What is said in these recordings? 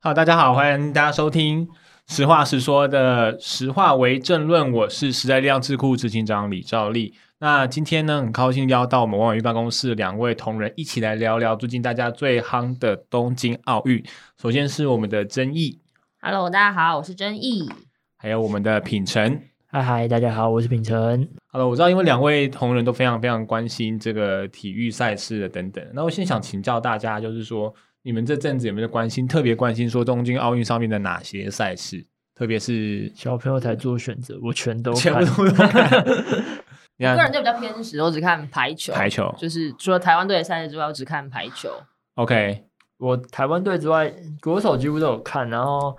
好，大家好，欢迎大家收听《实话实说》的《实话为政论》，我是时代力量智库执行长李兆立。那今天呢，很高兴邀到我们王婉諭办公室两位同仁一起来聊聊最近大家最夯的东京奥运。首先是我们的曾毅，Hello，大家好，我是曾毅。还有我们的品成，嗨嗨，大家好，我是品宸。好了，我知道，因为两位同仁都非常非常关心这个体育赛事的等等。那我先想请教大家，就是说。你们这阵子有没有关心，特别关心说东京奥运上面的哪些赛事？特别是小朋友才做选择，我全都全部都看。我个人就比较偏食，我只看排球。排球就是除了台湾队的赛事之外，我只看排球。OK，我台湾队之外，国手几乎都有看。然后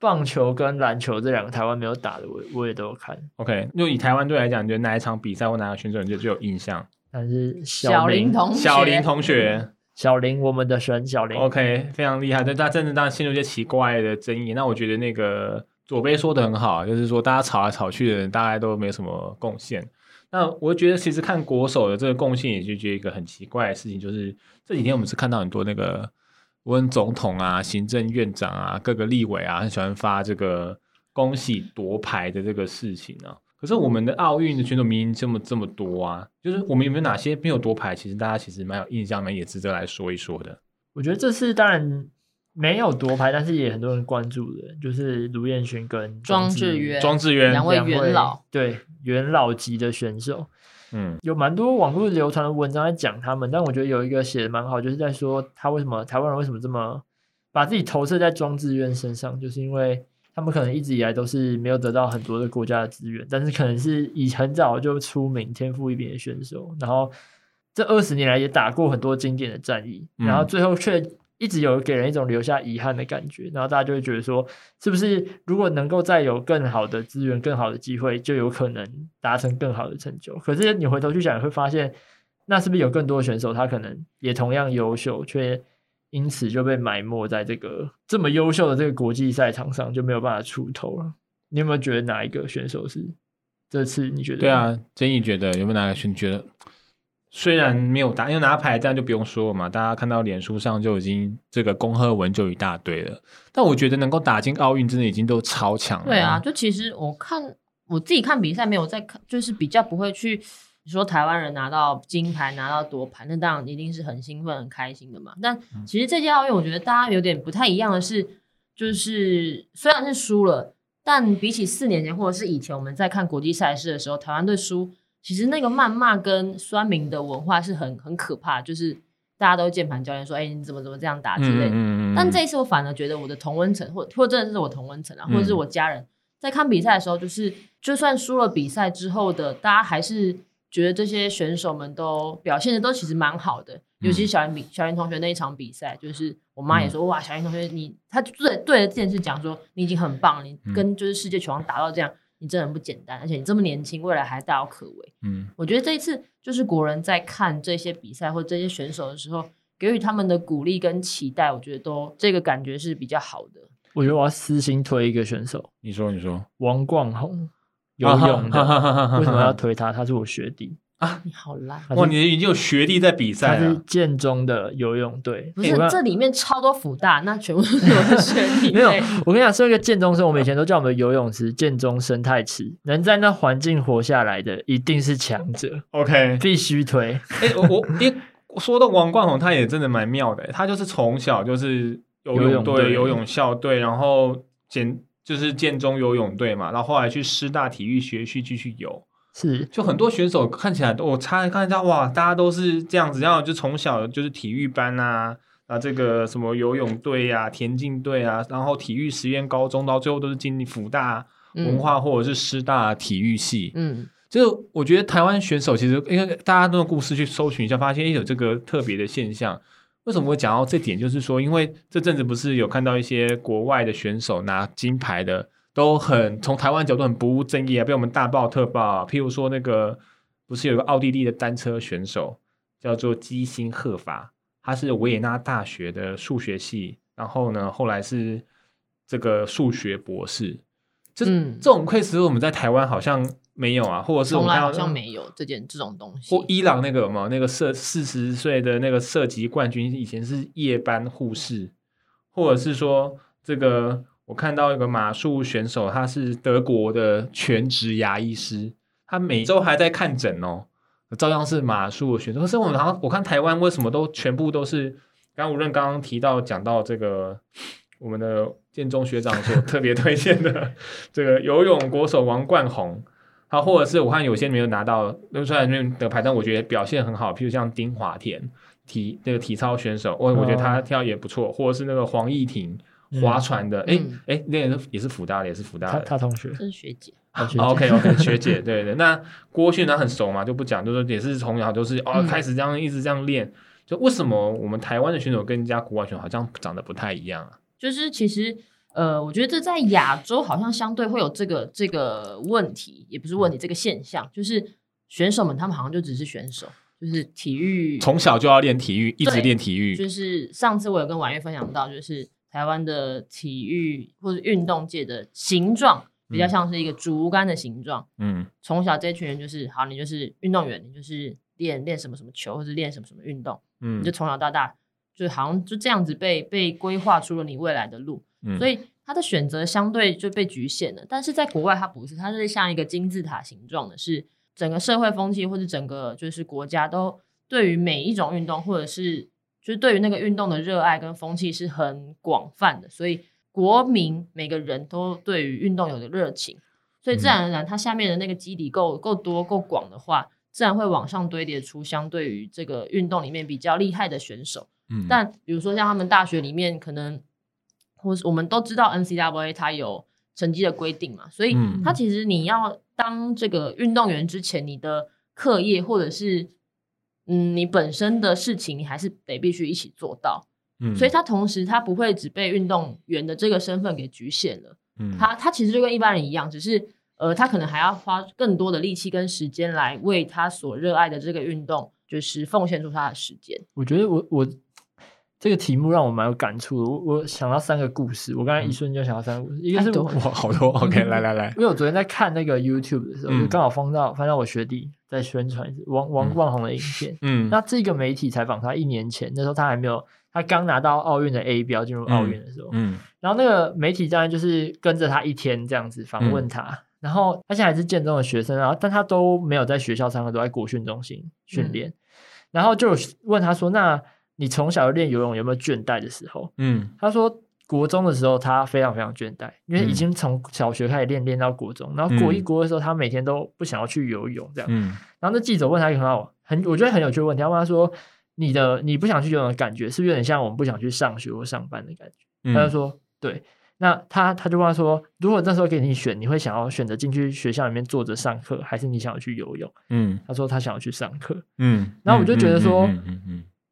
棒球跟篮球这两个台湾没有打的，我我也都有看。OK，就以台湾队来讲，你觉得哪一场比赛或哪个选手你就最有印象？但是小林同学，小林同学。小林，我们的神小林，OK，非常厉害。但他真的当陷入一些奇怪的争议。那我觉得那个左贝说的很好，就是说大家吵来吵去的人，大概都没有什么贡献。那我觉得其实看国手的这个贡献，也就觉得一个很奇怪的事情，就是这几天我们是看到很多那个温总统啊、行政院长啊、各个立委啊，很喜欢发这个恭喜夺牌的这个事情啊。可是我们的奥运的选手明明这么这么多啊，就是我们有没有哪些没有夺牌？其实大家其实蛮有印象，蛮也值得来说一说的。我觉得这次当然没有夺牌，但是也很多人关注的，就是卢彦勋跟庄智渊、庄智渊两位元老，对元老级的选手。嗯，有蛮多网络流传的文章在讲他们，但我觉得有一个写的蛮好，就是在说他为什么台湾人为什么这么把自己投射在庄智渊身上，就是因为。他们可能一直以来都是没有得到很多的国家的资源，但是可能是以很早就出名、天赋异禀的选手，然后这二十年来也打过很多经典的战役，然后最后却一直有给人一种留下遗憾的感觉，然后大家就会觉得说，是不是如果能够再有更好的资源、更好的机会，就有可能达成更好的成就？可是你回头去想，你会发现，那是不是有更多的选手，他可能也同样优秀，却因此就被埋没在这个这么优秀的这个国际赛场上，就没有办法出头了。你有没有觉得哪一个选手是这次你觉得？对啊，曾毅觉得有没有哪个选手觉得虽然没有打，因为拿牌这样就不用说了嘛，大家看到脸书上就已经这个恭贺文就一大堆了。但我觉得能够打进奥运，真的已经都超强了。对啊，就其实我看我自己看比赛没有在看，就是比较不会去。你说台湾人拿到金牌，拿到夺牌，那当然一定是很兴奋、很开心的嘛。但其实这届奥运，我觉得大家有点不太一样的是，就是虽然是输了，但比起四年前或者是以前我们在看国际赛事的时候，台湾队输，其实那个谩骂跟酸民的文化是很很可怕，就是大家都键盘教练说：“哎、欸，你怎么怎么这样打之类的。嗯”但这一次我反而觉得我的同温层，或或真的是我同温层啊，或者是我家人在看比赛的时候，就是就算输了比赛之后的，大家还是。觉得这些选手们都表现的都其实蛮好的，尤其是小林比小林同学那一场比赛，就是我妈也说、嗯、哇，小林同学你他就对对着电视讲说你已经很棒了，你跟就是世界球王打到这样，你真的很不简单，而且你这么年轻，未来还大有可为。嗯，我觉得这一次就是国人在看这些比赛或这些选手的时候，给予他们的鼓励跟期待，我觉得都这个感觉是比较好的。我觉得我要私心推一个选手，你说你说。王冠閎。游泳的，为什么要推他？他是我学弟啊！你好烂哇！你已经有学弟在比赛了。他是建中的游泳队，不是这里面超多辅大，那全部都是我的学弟。没有，我跟你讲，说一个建中生，我们以前都叫我们游泳池建中生态池，能在那环境活下来的一定是强者。OK，必须推。哎、欸，我因为说到王冠宏，他也真的蛮妙的。他就是从小就是游泳队、游泳校队，然后建。就是建中游泳队嘛，然后后来去师大体育学系继续游，是。就很多选手看起来我猜看一下哇，大家都是这样子，然后就从小就是体育班啊，啊这个什么游泳队啊、田径队啊，然后体育实验高中到最后都是进辅大文化或者是师大体育系，嗯，就我觉得台湾选手其实因为大家都有故事去搜寻一下，发现有这个特别的现象。为什么会讲到这点？就是说，因为这阵子不是有看到一些国外的选手拿金牌的，都很从台湾角度很不务正业啊，被我们大爆特爆。譬如说，那个不是有个奥地利的单车选手叫做基辛赫法，他是维也纳大学的数学系，然后呢，后来是这个数学博士。这、嗯、这种 case 我们在台湾好像。没有啊，或者是我们好像没有这件这种东西。或伊朗那个嘛，那个射四十岁的那个射击冠军，以前是夜班护士，或者是说这个，我看到一个马术选手，他是德国的全职牙医师，他每周还在看诊哦，照样是马术选手。可是我们好像我看台湾为什么都全部都是，刚刚吴润刚刚提到讲到这个我们的建中学长所 特别推荐的 这个游泳国手王冠宏，他，或者是我看有些没有拿到，那虽然没有得牌，但我觉得表现很好。譬如像丁华田体那个体操选手，我、哦、我觉得他跳也不错。或者是那个黄义婷划船的，哎哎、嗯，那个也是辅大的，也是辅大的。他同学是学姐。OK OK，学姐，对对。那郭婞她很熟嘛，就不讲，就是也是从小就是哦开始这样一直这样练。就为什么我们台湾的选手跟人家国外选手好像长得不太一样啊？就是其实。呃，我觉得这在亚洲好像相对会有这个这个问题，也不是问题，这个现象就是选手们他们好像就只是选手，就是体育从小就要练体育，一直练体育。就是上次我有跟婉月分享到，就是台湾的体育或者运动界的形状比较像是一个竹竿的形状。嗯，从小这群人就是好，你就是运动员，你就是练练什么什么球，或者练什么什么运动，嗯，你就从小到大就好像就这样子被被规划出了你未来的路。所以他的选择相对就被局限了，但是在国外他不是，他是像一个金字塔形状的，是整个社会风气或者整个就是国家都对于每一种运动或者是就是对于那个运动的热爱跟风气是很广泛的，所以国民每个人都对于运动有的热情，所以自然而然它下面的那个基底够够多够广的话，自然会往上堆叠出相对于这个运动里面比较厉害的选手。嗯，但比如说像他们大学里面可能。或是我们都知道 NCAA 它有成绩的规定嘛，所以它其实你要当这个运动员之前，你的课业或者是嗯你本身的事情，你还是得必须一起做到。嗯，所以它同时它不会只被运动员的这个身份给局限了。嗯，他他其实就跟一般人一样，只是呃他可能还要花更多的力气跟时间来为他所热爱的这个运动，就是奉献出他的时间。我觉得我我。这个题目让我蛮有感触的，我我想到三个故事，我刚才一瞬间想到三个故事，嗯、一个是我哇好多，OK，来来来，因为我昨天在看那个 YouTube 的时候，嗯、就刚好翻到翻到我学弟在宣传王王冠宏的影片，嗯，那这个媒体采访他一年前，那时候他还没有，他刚拿到奥运的 A 标进入奥运的时候，嗯，嗯。然后那个媒体当然就是跟着他一天这样子访问他，嗯、然后他现在还是建中的学生，然后但他都没有在学校上课，都在国训中心训练，嗯、然后就问他说那。你从小练游泳有没有倦怠的时候？嗯，他说国中的时候他非常非常倦怠，因为已经从小学开始练练到国中，然后国一国二的时候他每天都不想要去游泳这样。嗯，然后那记者问他一个很好很我觉得很有趣的问题，他问他说：“你的你不想去游泳的感觉是不是有点像我们不想去上学或上班的感觉？”嗯，他就说：“对。”那他他就问他说：“如果那时候给你选，你会想要选择进去学校里面坐着上课，还是你想要去游泳？”嗯，他说他想要去上课。嗯，然后我就觉得说，嗯嗯。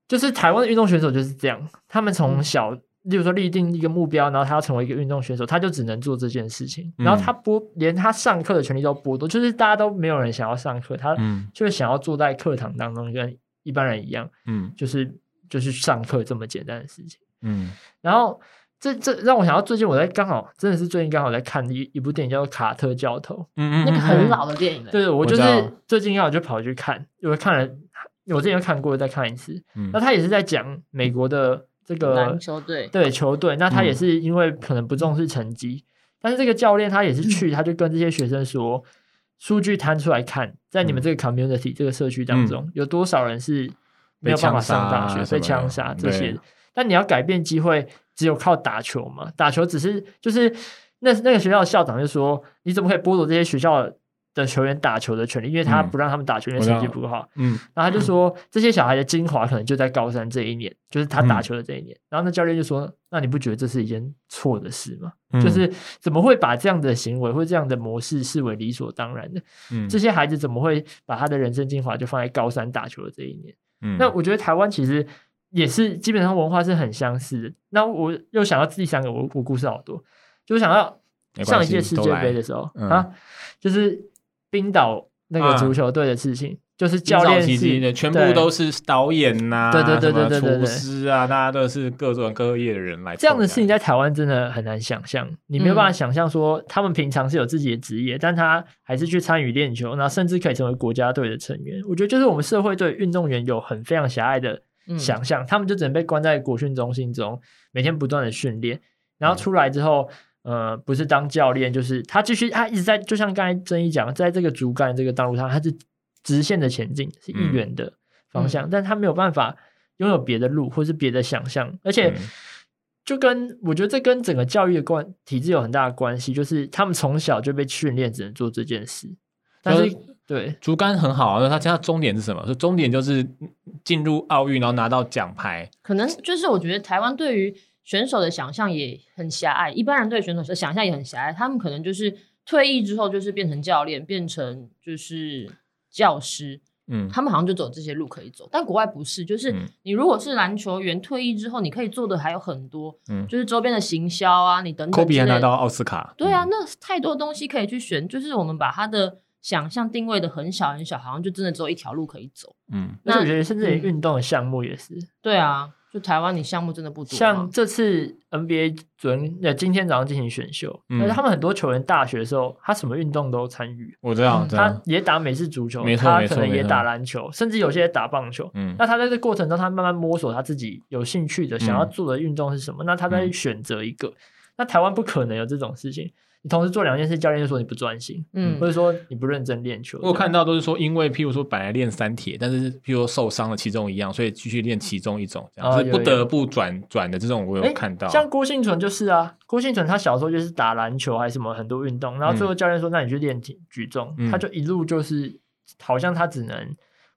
就是台湾的运动选手就是这样，他们从小，例如说立定一个目标，然后他要成为一个运动选手，他就只能做这件事情，然后他剥连他上课的权利都剥夺，就是大家都没有人想要上课，他就是想要坐在课堂当中跟一般人一样，嗯，就是就是上课这么简单的事情，嗯，然后这这让我想到最近我在刚好真的是最近刚好在看一一部电影叫做《卡特教头》，嗯嗯，那个很老的电影了，对，我就是最近刚好就跑去看，因为看了。我之前看过，再看一次。嗯，那他也是在讲美国的这个篮球队，对球队。那他也是因为可能不重视成绩，嗯、但是这个教练他也是去，他就跟这些学生说，数据摊出来看，在你们这个 community、嗯、这个社区当中，有多少人是没有办法上大学，被枪杀这些。但你要改变机会，只有靠打球嘛？打球只是就是那那个学校的校长就说，你怎么可以剥夺这些学校的？球员打球的权利，因为他不让他们打球，因为成绩不好。嗯，然后他就说、嗯、这些小孩的精华可能就在高三这一年，就是他打球的这一年。嗯、然后那教练就说：“那你不觉得这是一件错的事吗？嗯、就是怎么会把这样的行为或这样的模式视为理所当然的？嗯，这些孩子怎么会把他的人生精华就放在高三打球的这一年？嗯，那我觉得台湾其实也是基本上文化是很相似的。那我又想到第三个，我我故事好多，就想到上一届世界杯的时候、嗯、啊，就是。冰岛那个足球队的事情，啊、就是教练是的，全部都是导演呐、啊，对对对对对对，厨师啊，大家都是各种各业的人来。这样的事情在台湾真的很难想象，你没有办法想象说他们平常是有自己的职业，嗯、但他还是去参与练球，然后甚至可以成为国家队的成员。我觉得就是我们社会对运动员有很非常狭隘的想象，嗯、他们就只能被关在国训中心中，每天不断的训练，然后出来之后，嗯、呃，不是当教练，就是他继续，他一直在，就像刚才曾毅讲，在这个竹竿这个道路上，他是直线的前进，是一元的方向，嗯、但他没有办法拥有别的路，或是别的想象，而且。嗯就跟我觉得这跟整个教育的关体制有很大的关系，就是他们从小就被训练只能做这件事。但是，对竹竿很好啊，那他家终点是什么？说终点就是进入奥运，然后拿到奖牌。可能就是我觉得台湾对于选手的想象也很狭隘，一般人对选手的想象也很狭隘。他们可能就是退役之后就是变成教练，变成就是教师。嗯，他们好像就走这些路可以走，但国外不是，就是你如果是篮球员退役之后，你可以做的还有很多，嗯，就是周边的行销啊，你等等。科比还拿到奥斯卡。对啊，那太多东西可以去选，就是我们把他的想象定位的很小很小，好像就真的只有一条路可以走。嗯，那我觉得甚至连运动的项目也是。对啊。就台湾，你项目真的不多。像这次 NBA 昨天呃今天早上进行选秀，但是他们很多球员大学的时候，他什么运动都参与。我知道，他也打美式足球，他可能也打篮球，甚至有些打棒球。嗯，那他在这过程中，他慢慢摸索他自己有兴趣的、想要做的运动是什么，那他再选择一个。那台湾不可能有这种事情。你同时做两件事，教练就说你不专心，嗯，或者说你不认真练球。我看到都是说，因为譬如说本来练三铁，但是譬如说受伤了其中一样，所以继续练其中一种，这样子不得不转转的这种，我有看到。像郭婞淳就是啊，郭婞淳他小时候就是打篮球还是什么很多运动，然后最后教练说，那你去练举举重，他就一路就是好像他只能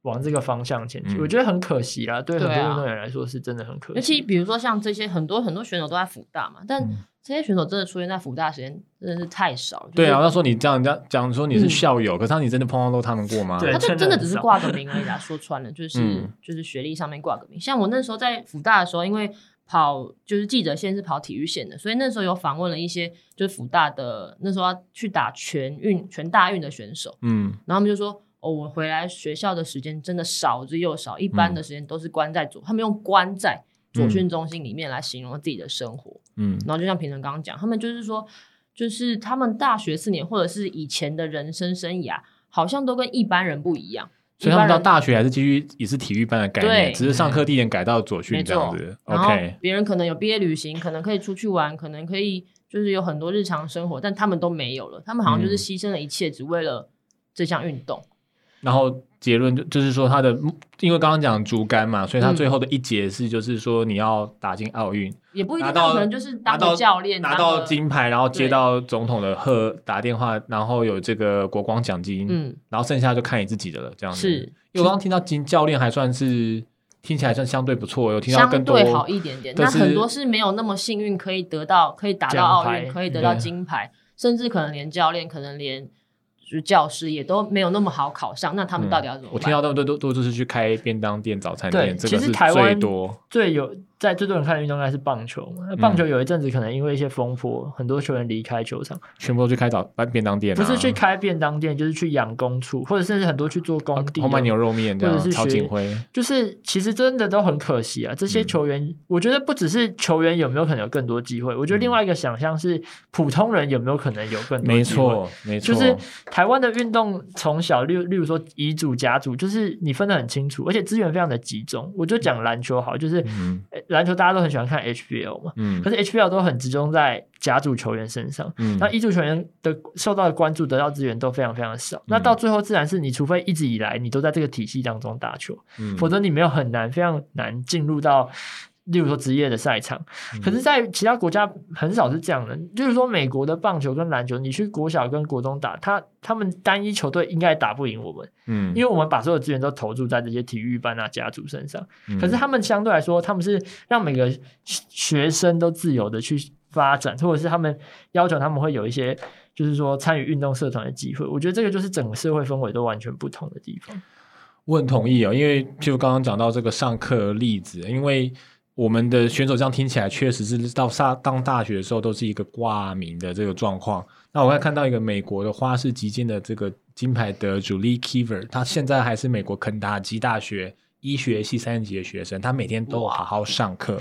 往这个方向前去，我觉得很可惜啦。对很多运动员来说是真的很可惜。尤其比如说像这些很多很多选手都在辅大嘛，但。这些选手真的出现在辅大时间真的是太少。对啊，要说你这样讲讲说你是校友，可是你真的碰到过他们过吗？他就真的只是挂个名而已啊。说穿了就是就是学历上面挂个名。像我那时候在辅大的时候，因为跑就是记者线是跑体育线的，所以那时候有访问了一些就是辅大的那时候要去打全运全大运的选手。嗯，然后他们就说哦，我回来学校的时间真的少之又少，一般的时间都是关在左，他们用关在。左训中心里面来形容自己的生活，嗯，然后就像平成刚刚讲，他们就是说，就是他们大学四年或者是以前的人生生涯，好像都跟一般人不一样。所以他们到大学还是继续也是体育班的概念，对只是上课地点改到左训这样子。嗯、OK，别人可能有毕业旅行，可能可以出去玩，可能可以就是有很多日常生活，但他们都没有了。他们好像就是牺牲了一切，只为了这项运动。嗯、然后。结论就就是说，他的因为刚刚讲竹竿嘛，所以他最后的一节是就是说你要打进奥运，也不一定，可能就是当教练拿到金牌，然后接到总统的贺打电话，然后有这个国光奖金，嗯，然后剩下就看你自己的了，这样子。是，因为我刚刚听到金教练还算是听起来算相对不错，有听到更多好一点点，那很多是没有那么幸运可以得到可以打到奥运，可以得到金牌，甚至可能连教练，可能连。就是教师也都没有那么好考上，那他们到底要怎么办？我听到那么多都都就是去开便当店、早餐店，这个是最多最有。在最多人看的运动应该是棒球嘛？那棒球有一阵子可能因为一些风波，很多球员离开球场，全部都去开早便当店。不是去开便当店，就是去养工处，或者甚至很多去做工地，卖牛肉面，或者是曹景辉。就是其实真的都很可惜啊！这些球员，我觉得不只是球员有没有可能有更多机会，我觉得另外一个想象是普通人有没有可能有更多机会。没错，没错。就是台湾的运动从小，例例如说乙组、甲组，就是你分得很清楚，而且资源非常的集中。我就讲篮球好，就是篮球大家都很喜欢。看 HBL 嘛，嗯，可是 HBL 都很集中在甲组球员身上，嗯，那乙组球员的受到的关注、得到资源都非常非常少，嗯、那到最后自然是你除非一直以来你都在这个体系当中打球，嗯，否则你没有很难非常难进入到。例如说职业的赛场，可是，在其他国家很少是这样的。就是说，美国的棒球跟篮球，你去国小跟国中打，他他们单一球队应该打不赢我们，嗯，因为我们把所有资源都投注在这些体育班啊、家族身上。可是他们相对来说，他们是让每个学生都自由的去发展，或者是他们要求他们会有一些，就是说参与运动社团的机会。我觉得这个就是整个社会氛围都完全不同的地方。我很同意哦，因为就刚刚讲到这个上课的例子，因为。我们的选手这样听起来确实是到上当大学的时候都是一个挂名的这个状况。那我还看到一个美国的花式击剑的这个金牌得主 Lee Kiver，他现在还是美国肯塔基大学医学系三年级的学生，他每天都好好上课，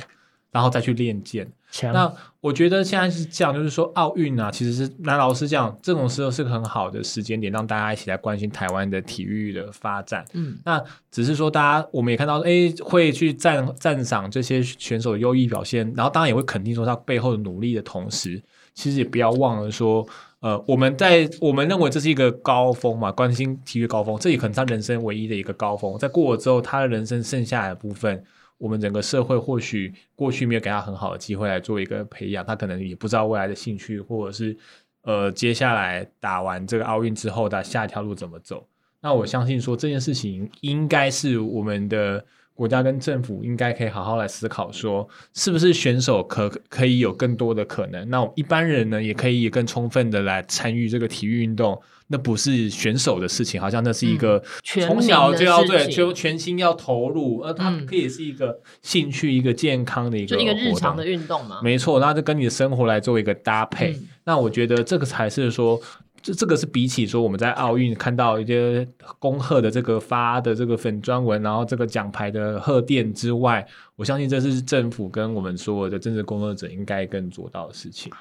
然后再去练剑。强那我觉得现在是这样，就是说奥运啊，其实是那老师讲，这种时候是个很好的时间点，让大家一起来关心台湾的体育的发展。嗯，那只是说大家我们也看到，哎，会去赞赞赏这些选手的优异表现，然后当然也会肯定说他背后的努力的同时，其实也不要忘了说，呃，我们在我们认为这是一个高峰嘛，关心体育高峰，这也可能他人生唯一的一个高峰，在过了之后，他的人生剩下的部分。我们整个社会或许过去没有给他很好的机会来做一个培养，他可能也不知道未来的兴趣，或者是呃接下来打完这个奥运之后的下一条路怎么走。那我相信说这件事情应该是我们的国家跟政府应该可以好好来思考，说是不是选手可可以有更多的可能。那我们一般人呢也可以更充分的来参与这个体育运动。那不是选手的事情，好像那是一个从小就要对，就全心要投入，而它可以是一个兴趣，一个健康的一个，就一个日常的运动嘛。没错，那就跟你的生活来做一个搭配。嗯、那我觉得这个才是说，这这个是比起说我们在奥运看到一些恭贺的这个发的这个粉专文，然后这个奖牌的贺电之外，我相信这是政府跟我们所有的政治工作者应该更做到的事情。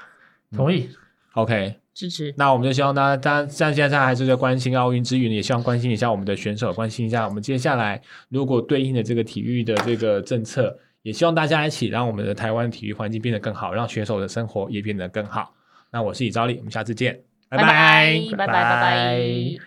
同意。嗯 OK，支持。那我们就希望大家，大家像现在还是在关心奥运之余，也希望关心一下我们的选手，关心一下我们接下来如果对应的这个体育的这个政策，也希望大家一起让我们的台湾体育环境变得更好，让选手的生活也变得更好。那我是李昭利，我们下次见，拜拜，拜拜，拜拜。